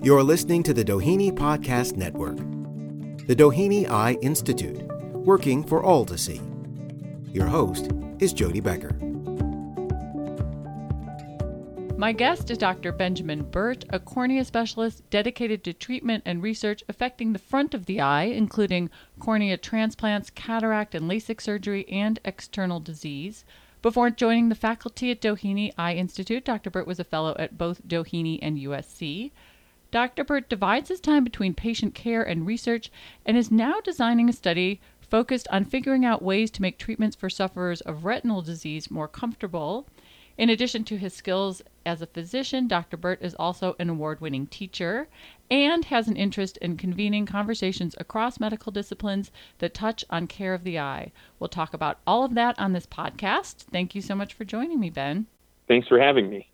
You're listening to the Doheny Podcast Network. The Doheny Eye Institute, working for all to see. Your host is Jody Becker. My guest is Dr. Benjamin Bert, a cornea specialist dedicated to treatment and research affecting the front of the eye, including cornea transplants, cataract and LASIK surgery, and external disease. Before joining the faculty at Doheny Eye Institute, Dr. Bert was a fellow at both Doheny and USC. Dr. Bert divides his time between patient care and research and is now designing a study focused on figuring out ways to make treatments for sufferers of retinal disease more comfortable. In addition to his skills as a physician, Dr. Bert is also an award winning teacher and has an interest in convening conversations across medical disciplines that touch on care of the eye. We'll talk about all of that on this podcast. Thank you so much for joining me, Ben. Thanks for having me.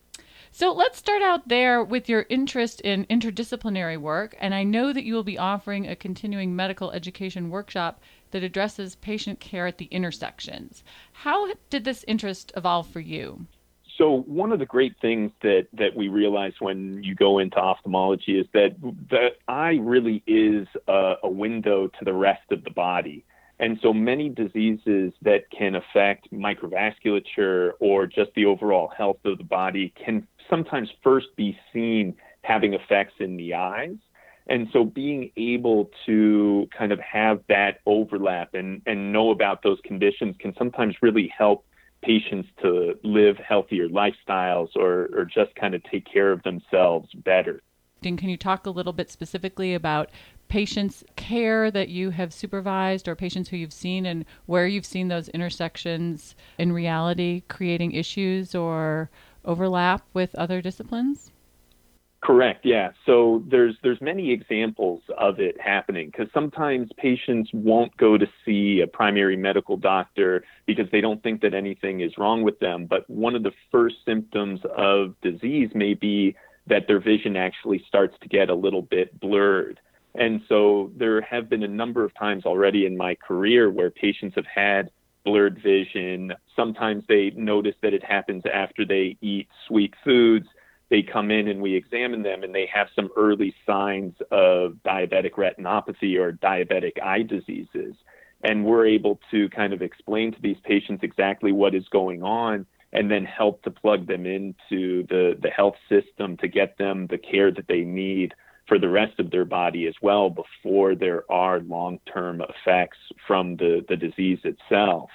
So let's start out there with your interest in interdisciplinary work. And I know that you will be offering a continuing medical education workshop that addresses patient care at the intersections. How did this interest evolve for you? So one of the great things that that we realize when you go into ophthalmology is that the eye really is a, a window to the rest of the body. And so many diseases that can affect microvasculature or just the overall health of the body can sometimes first be seen having effects in the eyes. And so being able to kind of have that overlap and, and know about those conditions can sometimes really help patients to live healthier lifestyles or, or just kind of take care of themselves better. And can you talk a little bit specifically about patients' care that you have supervised or patients who you've seen and where you've seen those intersections in reality creating issues or overlap with other disciplines? Correct. Yeah. So there's there's many examples of it happening because sometimes patients won't go to see a primary medical doctor because they don't think that anything is wrong with them. But one of the first symptoms of disease may be that their vision actually starts to get a little bit blurred. And so there have been a number of times already in my career where patients have had blurred vision. Sometimes they notice that it happens after they eat sweet foods they come in and we examine them and they have some early signs of diabetic retinopathy or diabetic eye diseases. And we're able to kind of explain to these patients exactly what is going on and then help to plug them into the, the health system to get them the care that they need for the rest of their body as well before there are long term effects from the, the disease itself.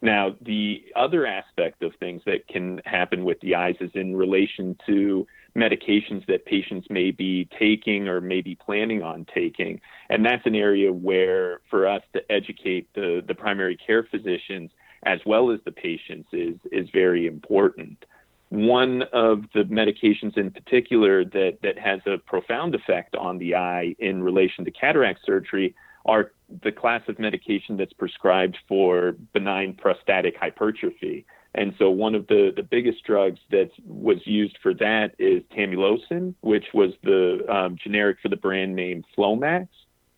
Now, the other aspect of things that can happen with the eyes is in relation to medications that patients may be taking or may be planning on taking. And that's an area where, for us to educate the, the primary care physicians as well as the patients is, is very important. One of the medications in particular that, that has a profound effect on the eye in relation to cataract surgery are the class of medication that's prescribed for benign prostatic hypertrophy. And so one of the, the biggest drugs that was used for that is tamsulosin, which was the um, generic for the brand name Flomax.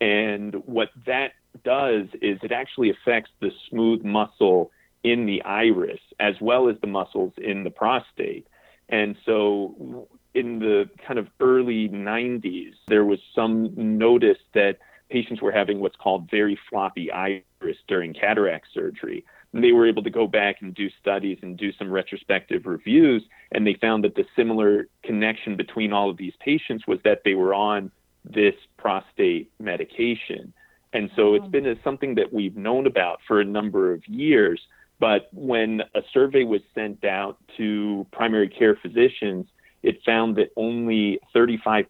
And what that does is it actually affects the smooth muscle in the iris as well as the muscles in the prostate. And so in the kind of early 90s, there was some notice that patients were having what's called very floppy iris during cataract surgery. And they were able to go back and do studies and do some retrospective reviews, and they found that the similar connection between all of these patients was that they were on this prostate medication. And so it's been a, something that we've known about for a number of years. But when a survey was sent out to primary care physicians, it found that only 35%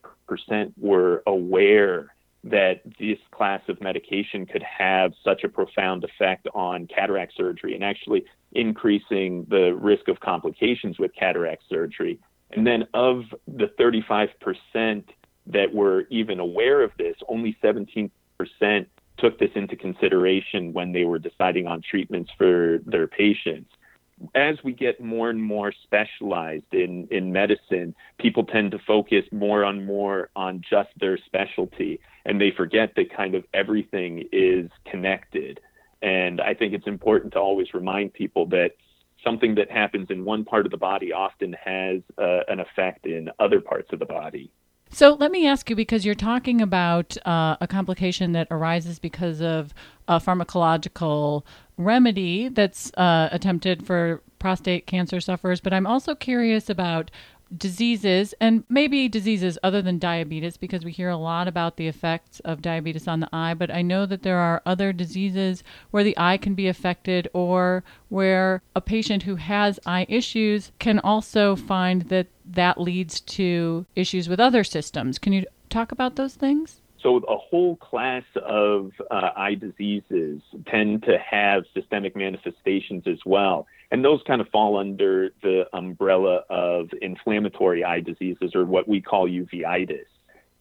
were aware that this class of medication could have such a profound effect on cataract surgery and actually increasing the risk of complications with cataract surgery. And then of the 35% that were even aware of this, only 17% took this into consideration when they were deciding on treatments for their patients as we get more and more specialized in, in medicine, people tend to focus more and more on just their specialty and they forget that kind of everything is connected. And I think it's important to always remind people that something that happens in one part of the body often has uh, an effect in other parts of the body. So let me ask you because you're talking about uh, a complication that arises because of a pharmacological remedy that's uh, attempted for prostate cancer sufferers, but I'm also curious about diseases and maybe diseases other than diabetes because we hear a lot about the effects of diabetes on the eye but i know that there are other diseases where the eye can be affected or where a patient who has eye issues can also find that that leads to issues with other systems can you talk about those things so a whole class of uh, eye diseases tend to have systemic manifestations as well. And those kind of fall under the umbrella of inflammatory eye diseases or what we call uveitis.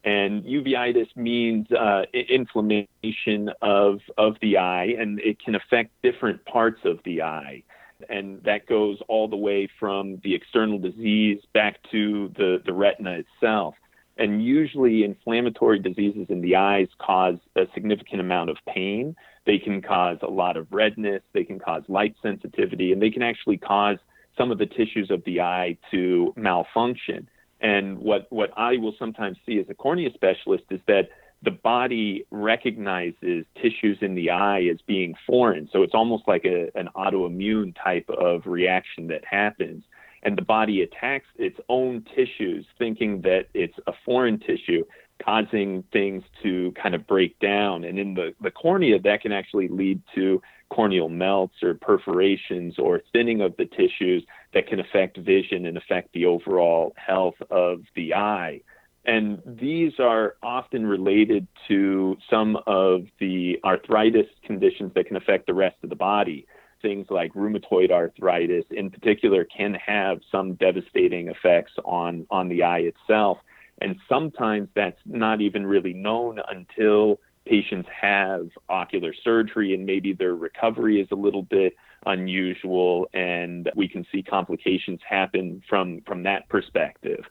And uveitis means uh, inflammation of, of the eye, and it can affect different parts of the eye. And that goes all the way from the external disease back to the, the retina itself. And usually, inflammatory diseases in the eyes cause a significant amount of pain. They can cause a lot of redness, they can cause light sensitivity, and they can actually cause some of the tissues of the eye to malfunction. And what, what I will sometimes see as a cornea specialist is that the body recognizes tissues in the eye as being foreign. So it's almost like a, an autoimmune type of reaction that happens and the body attacks its own tissues, thinking that it's a foreign tissue, causing things to kind of break down. And in the, the cornea, that can actually lead to corneal melts or perforations or thinning of the tissues that can affect vision and affect the overall health of the eye. And these are often related to some of the arthritis conditions that can affect the rest of the body things like rheumatoid arthritis in particular can have some devastating effects on, on the eye itself. And sometimes that's not even really known until patients have ocular surgery and maybe their recovery is a little bit unusual and we can see complications happen from, from that perspective.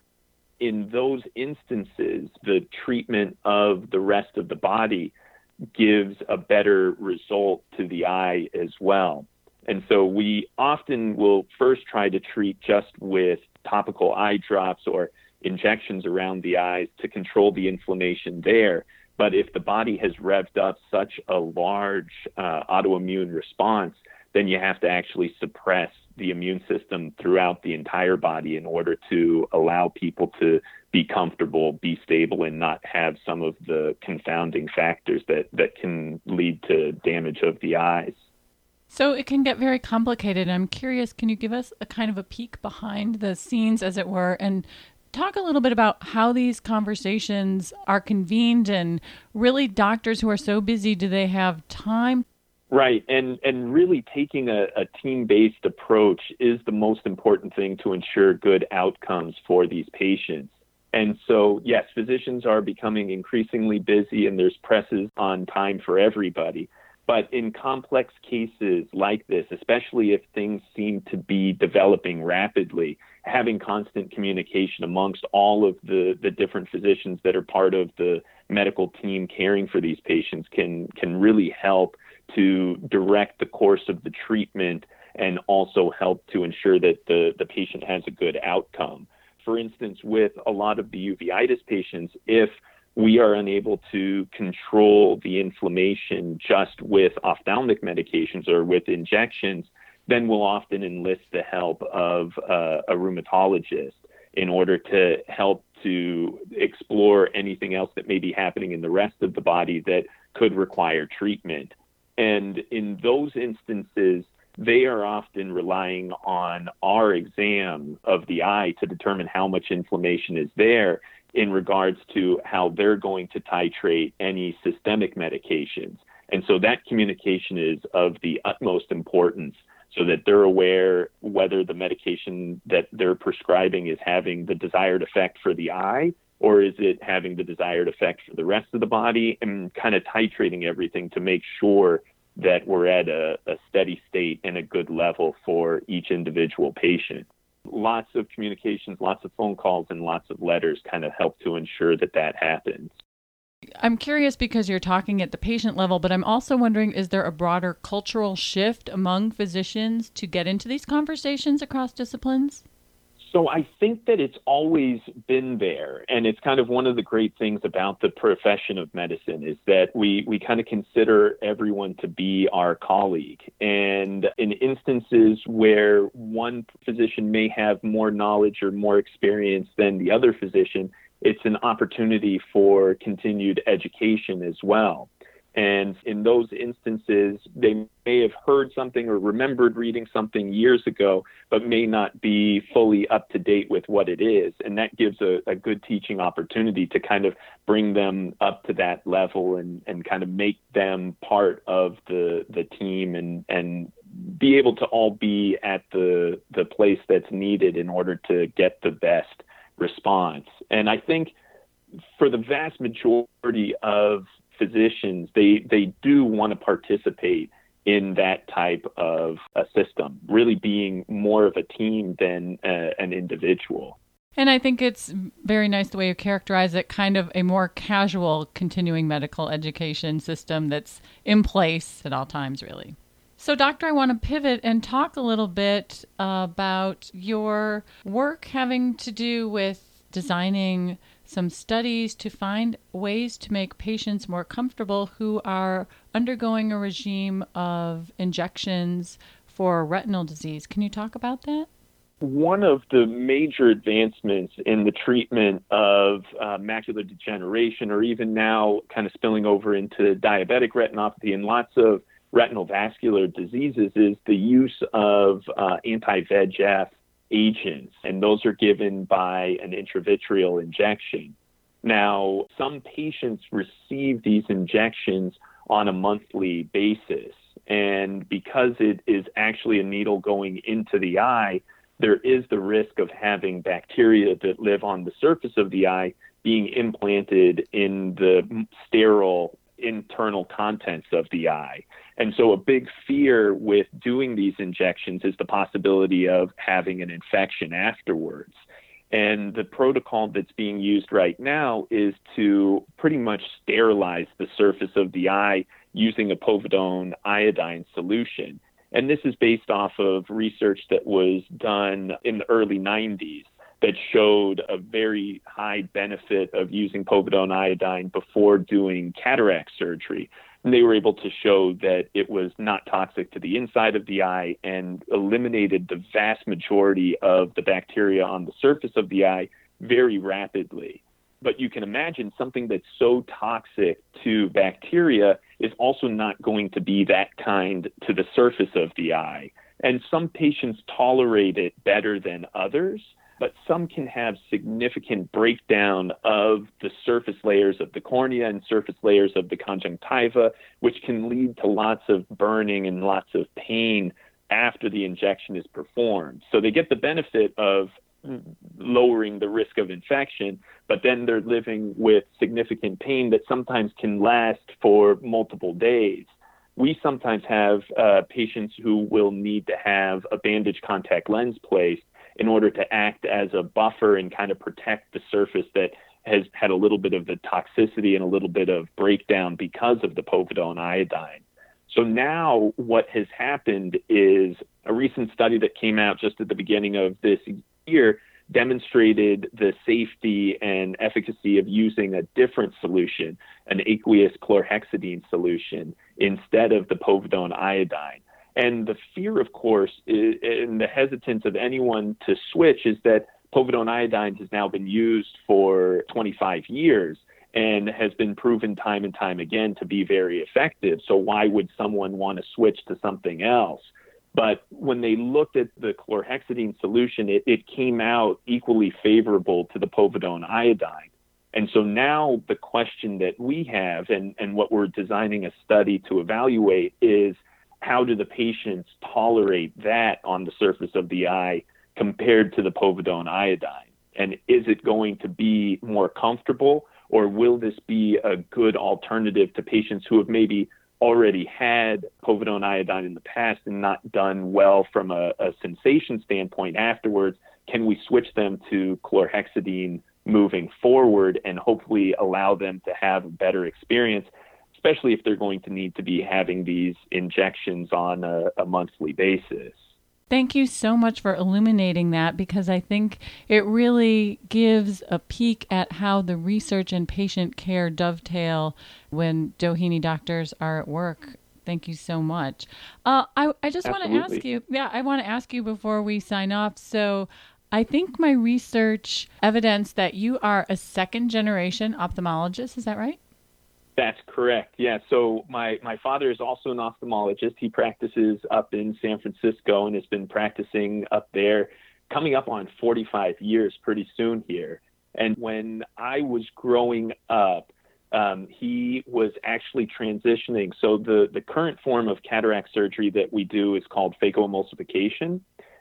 In those instances, the treatment of the rest of the body gives a better result to the eye as well. And so we often will first try to treat just with topical eye drops or injections around the eyes to control the inflammation there. But if the body has revved up such a large uh, autoimmune response, then you have to actually suppress the immune system throughout the entire body in order to allow people to be comfortable, be stable, and not have some of the confounding factors that, that can lead to damage of the eyes. So it can get very complicated. I'm curious, can you give us a kind of a peek behind the scenes, as it were, and talk a little bit about how these conversations are convened and really doctors who are so busy, do they have time? Right, and and really taking a, a team-based approach is the most important thing to ensure good outcomes for these patients. And so, yes, physicians are becoming increasingly busy, and there's presses on time for everybody. But in complex cases like this, especially if things seem to be developing rapidly, having constant communication amongst all of the, the different physicians that are part of the medical team caring for these patients can, can really help to direct the course of the treatment and also help to ensure that the, the patient has a good outcome. For instance, with a lot of the uveitis patients, if we are unable to control the inflammation just with ophthalmic medications or with injections, then we'll often enlist the help of uh, a rheumatologist in order to help to explore anything else that may be happening in the rest of the body that could require treatment. And in those instances, they are often relying on our exam of the eye to determine how much inflammation is there in regards to how they're going to titrate any systemic medications. And so that communication is of the utmost importance so that they're aware whether the medication that they're prescribing is having the desired effect for the eye or is it having the desired effect for the rest of the body and kind of titrating everything to make sure that we're at a, a steady state and a good level for each individual patient lots of communications, lots of phone calls, and lots of letters kind of help to ensure that that happens. I'm curious because you're talking at the patient level, but I'm also wondering is there a broader cultural shift among physicians to get into these conversations across disciplines? So I think that it's always been there. And it's kind of one of the great things about the profession of medicine is that we, we kind of consider everyone to be our colleague. And in instances where one physician may have more knowledge or more experience than the other physician, it's an opportunity for continued education as well. And in those instances, they may have heard something or remembered reading something years ago, but may not be fully up to date with what it is. And that gives a, a good teaching opportunity to kind of bring them up to that level and, and kind of make them part of the, the team and, and be able to all be at the, the place that's needed in order to get the best response. And I think for the vast majority of physicians, they, they do want to participate in that type of a system, really being more of a team than uh, an individual. And I think it's very nice the way you characterize it, kind of a more casual continuing medical education system that's in place at all times, really. So, Doctor, I want to pivot and talk a little bit about your work having to do with designing some studies to find ways to make patients more comfortable who are undergoing a regime of injections for retinal disease. Can you talk about that? One of the major advancements in the treatment of uh, macular degeneration, or even now kind of spilling over into diabetic retinopathy and lots of retinal vascular diseases, is the use of uh, anti VEGF agents, and those are given by an intravitreal injection. Now, some patients receive these injections on a monthly basis, and because it is actually a needle going into the eye, there is the risk of having bacteria that live on the surface of the eye being implanted in the sterile internal contents of the eye. And so, a big fear with doing these injections is the possibility of having an infection afterwards. And the protocol that's being used right now is to pretty much sterilize the surface of the eye using a povidone iodine solution. And this is based off of research that was done in the early 90s that showed a very high benefit of using povidone iodine before doing cataract surgery. And they were able to show that it was not toxic to the inside of the eye and eliminated the vast majority of the bacteria on the surface of the eye very rapidly. But you can imagine something that's so toxic to bacteria is also not going to be that kind to the surface of the eye. And some patients tolerate it better than others but some can have significant breakdown of the surface layers of the cornea and surface layers of the conjunctiva, which can lead to lots of burning and lots of pain after the injection is performed. So they get the benefit of lowering the risk of infection, but then they're living with significant pain that sometimes can last for multiple days. We sometimes have uh, patients who will need to have a bandage contact lens placed in order to act as a buffer and kind of protect the surface that has had a little bit of the toxicity and a little bit of breakdown because of the povidone iodine. So now what has happened is a recent study that came out just at the beginning of this year demonstrated the safety and efficacy of using a different solution, an aqueous chlorhexidine solution, instead of the povidone iodine. And the fear, of course, is, and the hesitance of anyone to switch is that povidone iodine has now been used for 25 years and has been proven time and time again to be very effective. So why would someone want to switch to something else? But when they looked at the chlorhexidine solution, it, it came out equally favorable to the povidone iodine. And so now the question that we have and, and what we're designing a study to evaluate is how do the patients tolerate that on the surface of the eye compared to the povidone iodine? And is it going to be more comfortable, or will this be a good alternative to patients who have maybe already had povidone iodine in the past and not done well from a, a sensation standpoint afterwards? Can we switch them to chlorhexidine moving forward and hopefully allow them to have a better experience? Especially if they're going to need to be having these injections on a, a monthly basis. Thank you so much for illuminating that because I think it really gives a peek at how the research and patient care dovetail when Doheny doctors are at work. Thank you so much. Uh, I, I just want to ask you, yeah, I want to ask you before we sign off. So, I think my research evidence that you are a second generation ophthalmologist. Is that right? That's correct. Yeah. So my my father is also an ophthalmologist. He practices up in San Francisco and has been practicing up there, coming up on 45 years pretty soon here. And when I was growing up, um, he was actually transitioning. So the the current form of cataract surgery that we do is called phacoemulsification.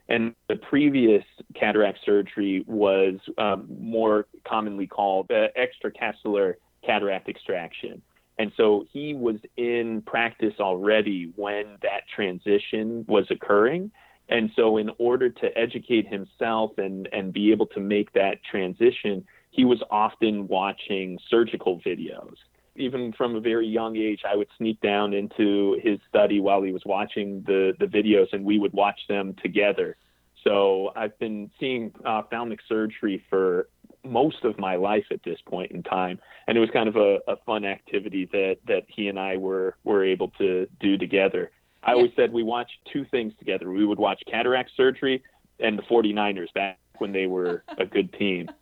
And the previous cataract surgery was um, more commonly called uh, extracapsular cataract extraction. And so he was in practice already when that transition was occurring. And so, in order to educate himself and, and be able to make that transition, he was often watching surgical videos. Even from a very young age, I would sneak down into his study while he was watching the, the videos, and we would watch them together. So, I've been seeing ophthalmic surgery for most of my life at this point in time. And it was kind of a, a fun activity that, that he and I were, were able to do together. I always said we watched two things together. We would watch cataract surgery and the 49ers back when they were a good team.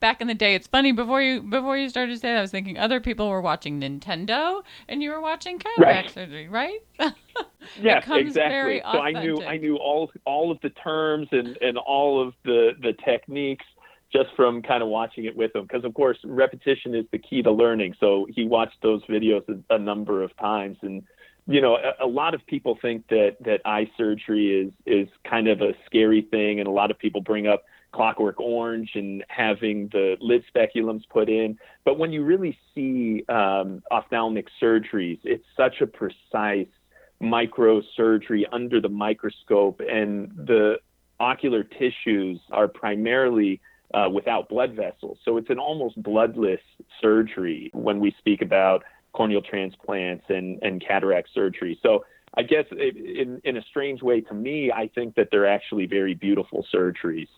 Back in the day, it's funny before you before you started to say that, I was thinking other people were watching Nintendo and you were watching cataract right. surgery, right? yes, exactly. So I knew I knew all all of the terms and, and all of the, the techniques just from kind of watching it with him because of course repetition is the key to learning. So he watched those videos a, a number of times. And you know a, a, lot of people think that that eye surgery is is kind of a scary thing. And a lot of people bring up clockwork orange and having the lid speculums put in. But when you really see um, ophthalmic surgeries it's such a precise microsurgery under the microscope. And the ocular tissues are primarily uh, without blood vessels. So it's an almost bloodless surgery when we speak about corneal transplants and, and cataract surgery. So I guess in, in a strange way to me, I think that they're actually very beautiful surgeries.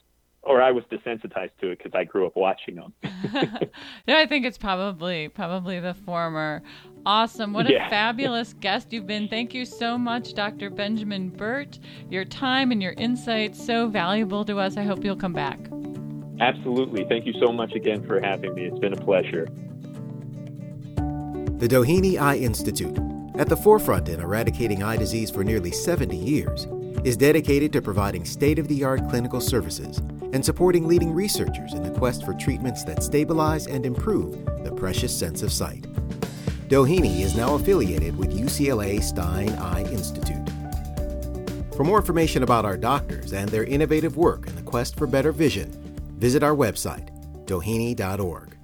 Or I was desensitized to it because I grew up watching them. no, I think it's probably probably the former. Awesome. What yeah. a fabulous guest you've been. Thank you so much, Dr. Benjamin Bert. Your time and your insights so valuable to us. I hope you'll come back. Absolutely. Thank you so much again for having me. It's been a pleasure. The Doheny Eye Institute, at the forefront in eradicating eye disease for nearly 70 years, is dedicated to providing state of the art clinical services and supporting leading researchers in the quest for treatments that stabilize and improve the precious sense of sight. Doheny is now affiliated with UCLA Stein Eye Institute. For more information about our doctors and their innovative work in the quest for better vision, visit our website, doheny.org.